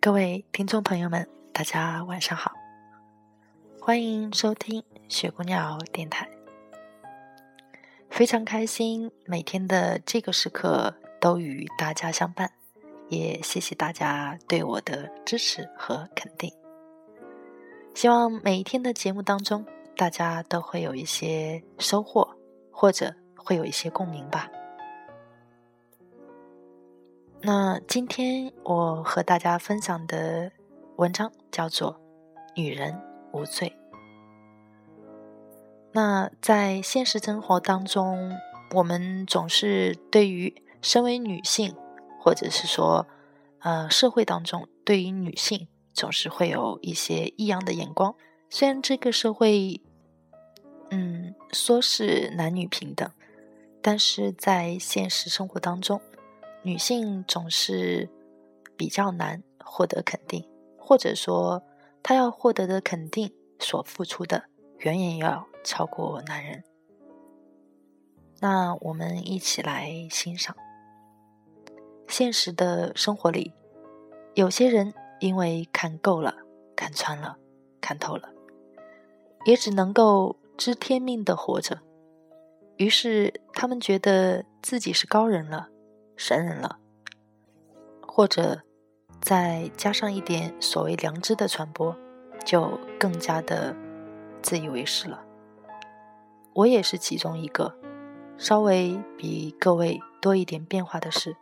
各位听众朋友们，大家晚上好，欢迎收听雪姑娘电台。非常开心，每天的这个时刻都与大家相伴，也谢谢大家对我的支持和肯定。希望每一天的节目当中，大家都会有一些收获，或者会有一些共鸣吧。那今天我和大家分享的文章叫做《女人无罪》。那在现实生活当中，我们总是对于身为女性，或者是说，呃，社会当中对于女性总是会有一些异样的眼光。虽然这个社会，嗯，说是男女平等，但是在现实生活当中。女性总是比较难获得肯定，或者说她要获得的肯定所付出的远远要超过男人。那我们一起来欣赏。现实的生活里，有些人因为看够了、看穿了、看透了，也只能够知天命的活着，于是他们觉得自己是高人了。神人了，或者再加上一点所谓良知的传播，就更加的自以为是了。我也是其中一个，稍微比各位多一点变化的是，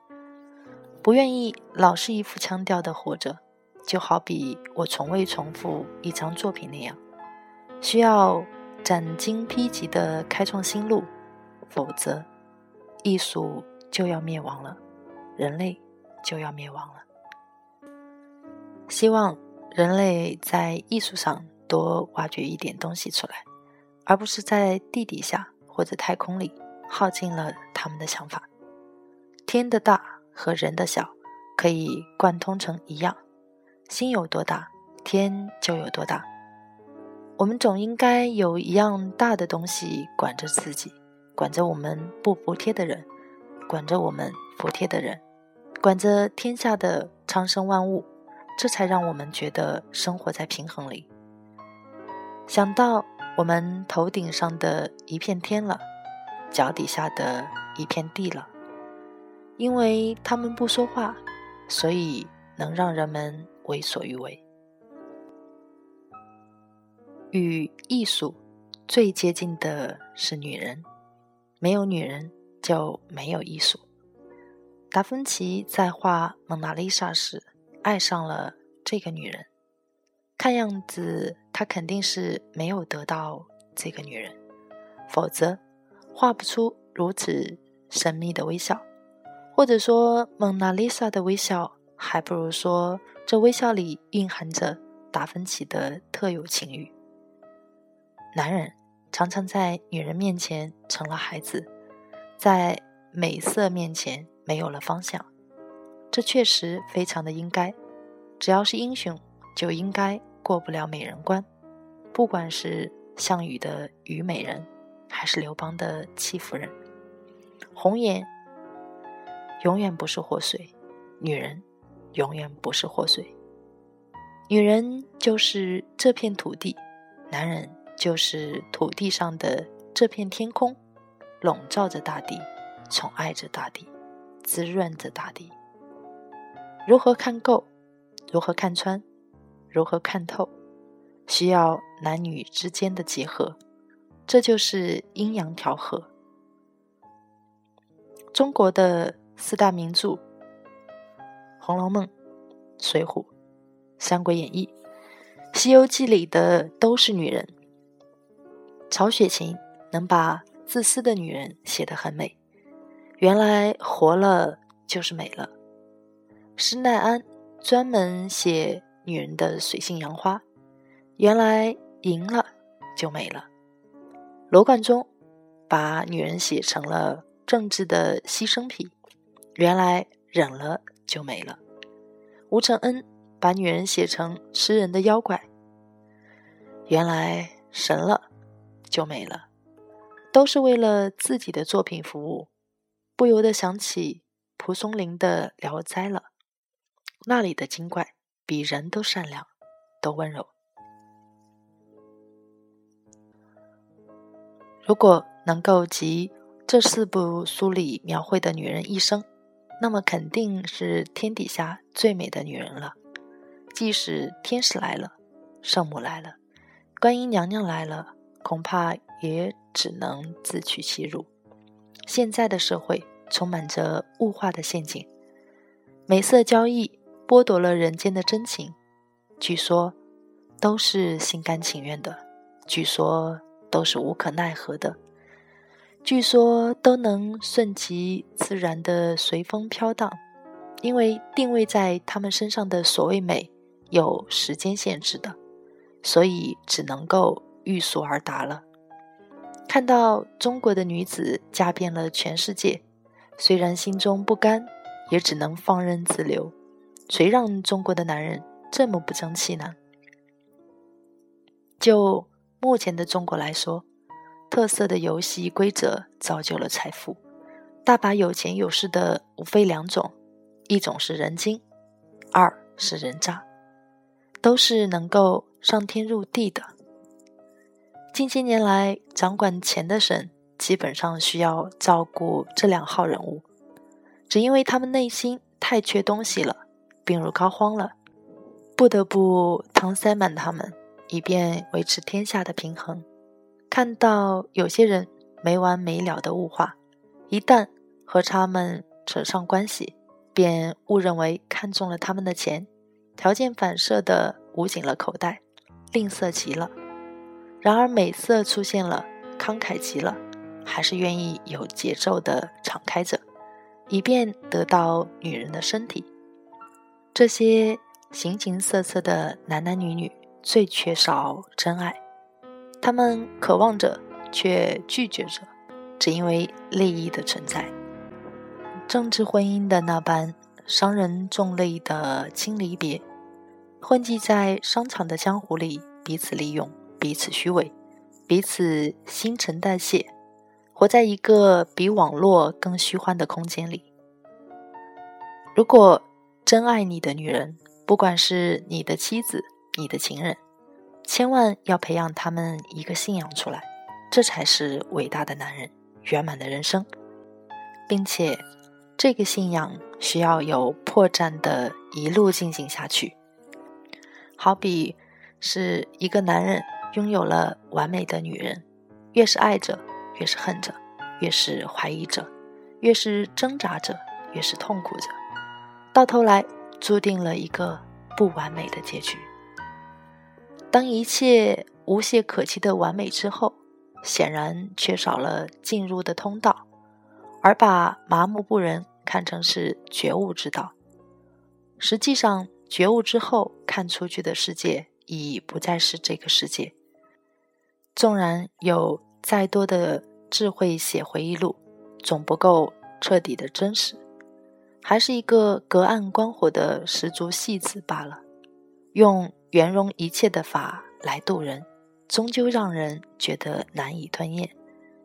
不愿意老是一副腔调的活着，就好比我从未重复一张作品那样，需要斩荆披棘的开创新路，否则艺术。就要灭亡了，人类就要灭亡了。希望人类在艺术上多挖掘一点东西出来，而不是在地底下或者太空里耗尽了他们的想法。天的大和人的小可以贯通成一样，心有多大，天就有多大。我们总应该有一样大的东西管着自己，管着我们不服帖的人。管着我们服帖的人，管着天下的苍生万物，这才让我们觉得生活在平衡里。想到我们头顶上的一片天了，脚底下的一片地了，因为他们不说话，所以能让人们为所欲为。与艺术最接近的是女人，没有女人。就没有艺术。达芬奇在画《蒙娜丽莎》时，爱上了这个女人。看样子，他肯定是没有得到这个女人，否则画不出如此神秘的微笑。或者说，蒙娜丽莎的微笑，还不如说这微笑里蕴含着达芬奇的特有情欲。男人常常在女人面前成了孩子。在美色面前没有了方向，这确实非常的应该。只要是英雄，就应该过不了美人关。不管是项羽的虞美人，还是刘邦的戚夫人，红颜永远不是祸水，女人永远不是祸水。女人就是这片土地，男人就是土地上的这片天空。笼罩着大地，宠爱着大地，滋润着大地。如何看够？如何看穿？如何看透？需要男女之间的结合，这就是阴阳调和。中国的四大名著《红楼梦》《水浒》《三国演义》《西游记》里的都是女人。曹雪芹能把自私的女人写得很美。原来活了就是美了。施耐庵专门写女人的水性杨花。原来赢了就美了。罗贯中把女人写成了政治的牺牲品。原来忍了就美了。吴承恩把女人写成吃人的妖怪。原来神了就美了，都是为了自己的作品服务，不由得想起蒲松龄的《聊斋》了。那里的精怪比人都善良，都温柔。如果能够集这四部书里描绘的女人一生，那么肯定是天底下最美的女人了。即使天使来了，圣母来了。观音娘娘来了，恐怕也只能自取其辱。现在的社会充满着物化的陷阱，美色交易剥夺了人间的真情。据说都是心甘情愿的，据说都是无可奈何的，据说都能顺其自然的随风飘荡，因为定位在他们身上的所谓美有时间限制的。所以只能够欲速而达了。看到中国的女子嫁遍了全世界，虽然心中不甘，也只能放任自流。谁让中国的男人这么不争气呢？就目前的中国来说，特色的游戏规则造就了财富，大把有钱有势的无非两种：一种是人精，二是人渣，都是能够。上天入地的，近些年来，掌管钱的省基本上需要照顾这两号人物，只因为他们内心太缺东西了，病入膏肓了，不得不搪塞满他们，以便维持天下的平衡。看到有些人没完没了的物化，一旦和他们扯上关系，便误认为看中了他们的钱，条件反射的捂紧了口袋。吝啬极了，然而美色出现了，慷慨极了，还是愿意有节奏的敞开着，以便得到女人的身体。这些形形色色的男男女女最缺少真爱，他们渴望着，却拒绝着，只因为利益的存在。政治婚姻的那般伤人重泪的轻离别。混迹在商场的江湖里，彼此利用，彼此虚伪，彼此新陈代谢，活在一个比网络更虚幻的空间里。如果真爱你的女人，不管是你的妻子、你的情人，千万要培养他们一个信仰出来，这才是伟大的男人，圆满的人生，并且这个信仰需要有破绽的一路进行下去。好比是一个男人拥有了完美的女人，越是爱着，越是恨着，越是怀疑着，越是挣扎着，越是痛苦着，到头来注定了一个不完美的结局。当一切无懈可击的完美之后，显然缺少了进入的通道，而把麻木不仁看成是觉悟之道，实际上。觉悟之后，看出去的世界已不再是这个世界。纵然有再多的智慧写回忆录，总不够彻底的真实，还是一个隔岸观火的十足戏子罢了。用圆融一切的法来渡人，终究让人觉得难以吞咽，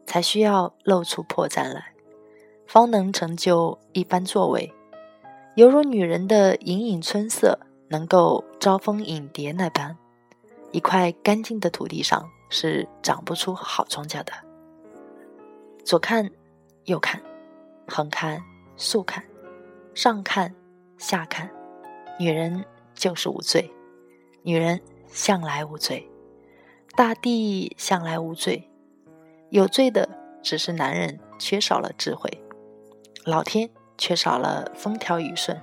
才需要露出破绽来，方能成就一般作为。犹如女人的隐隐春色能够招蜂引蝶那般，一块干净的土地上是长不出好庄稼的。左看，右看，横看，竖看，上看，下看，女人就是无罪，女人向来无罪，大地向来无罪，有罪的只是男人缺少了智慧，老天。缺少了风调雨顺，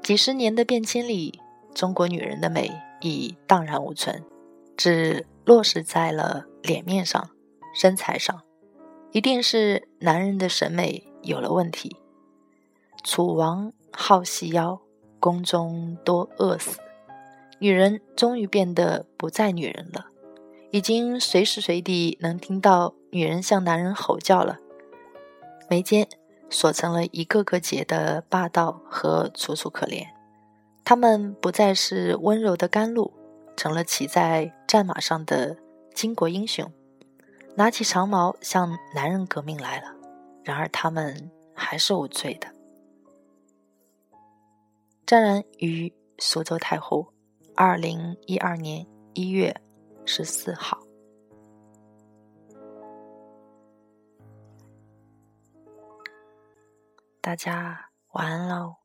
几十年的变迁里，中国女人的美已荡然无存，只落实在了脸面上、身材上、一定是男人的审美有了问题。楚王好细腰，宫中多饿死，女人终于变得不再女人了，已经随时随地能听到女人向男人吼叫了。眉间锁成了一个个结的霸道和楚楚可怜，他们不再是温柔的甘露，成了骑在战马上的巾帼英雄，拿起长矛向男人革命来了。然而他们还是无罪的。湛然于苏州太湖，二零一二年一月十四号。大家晚安喽。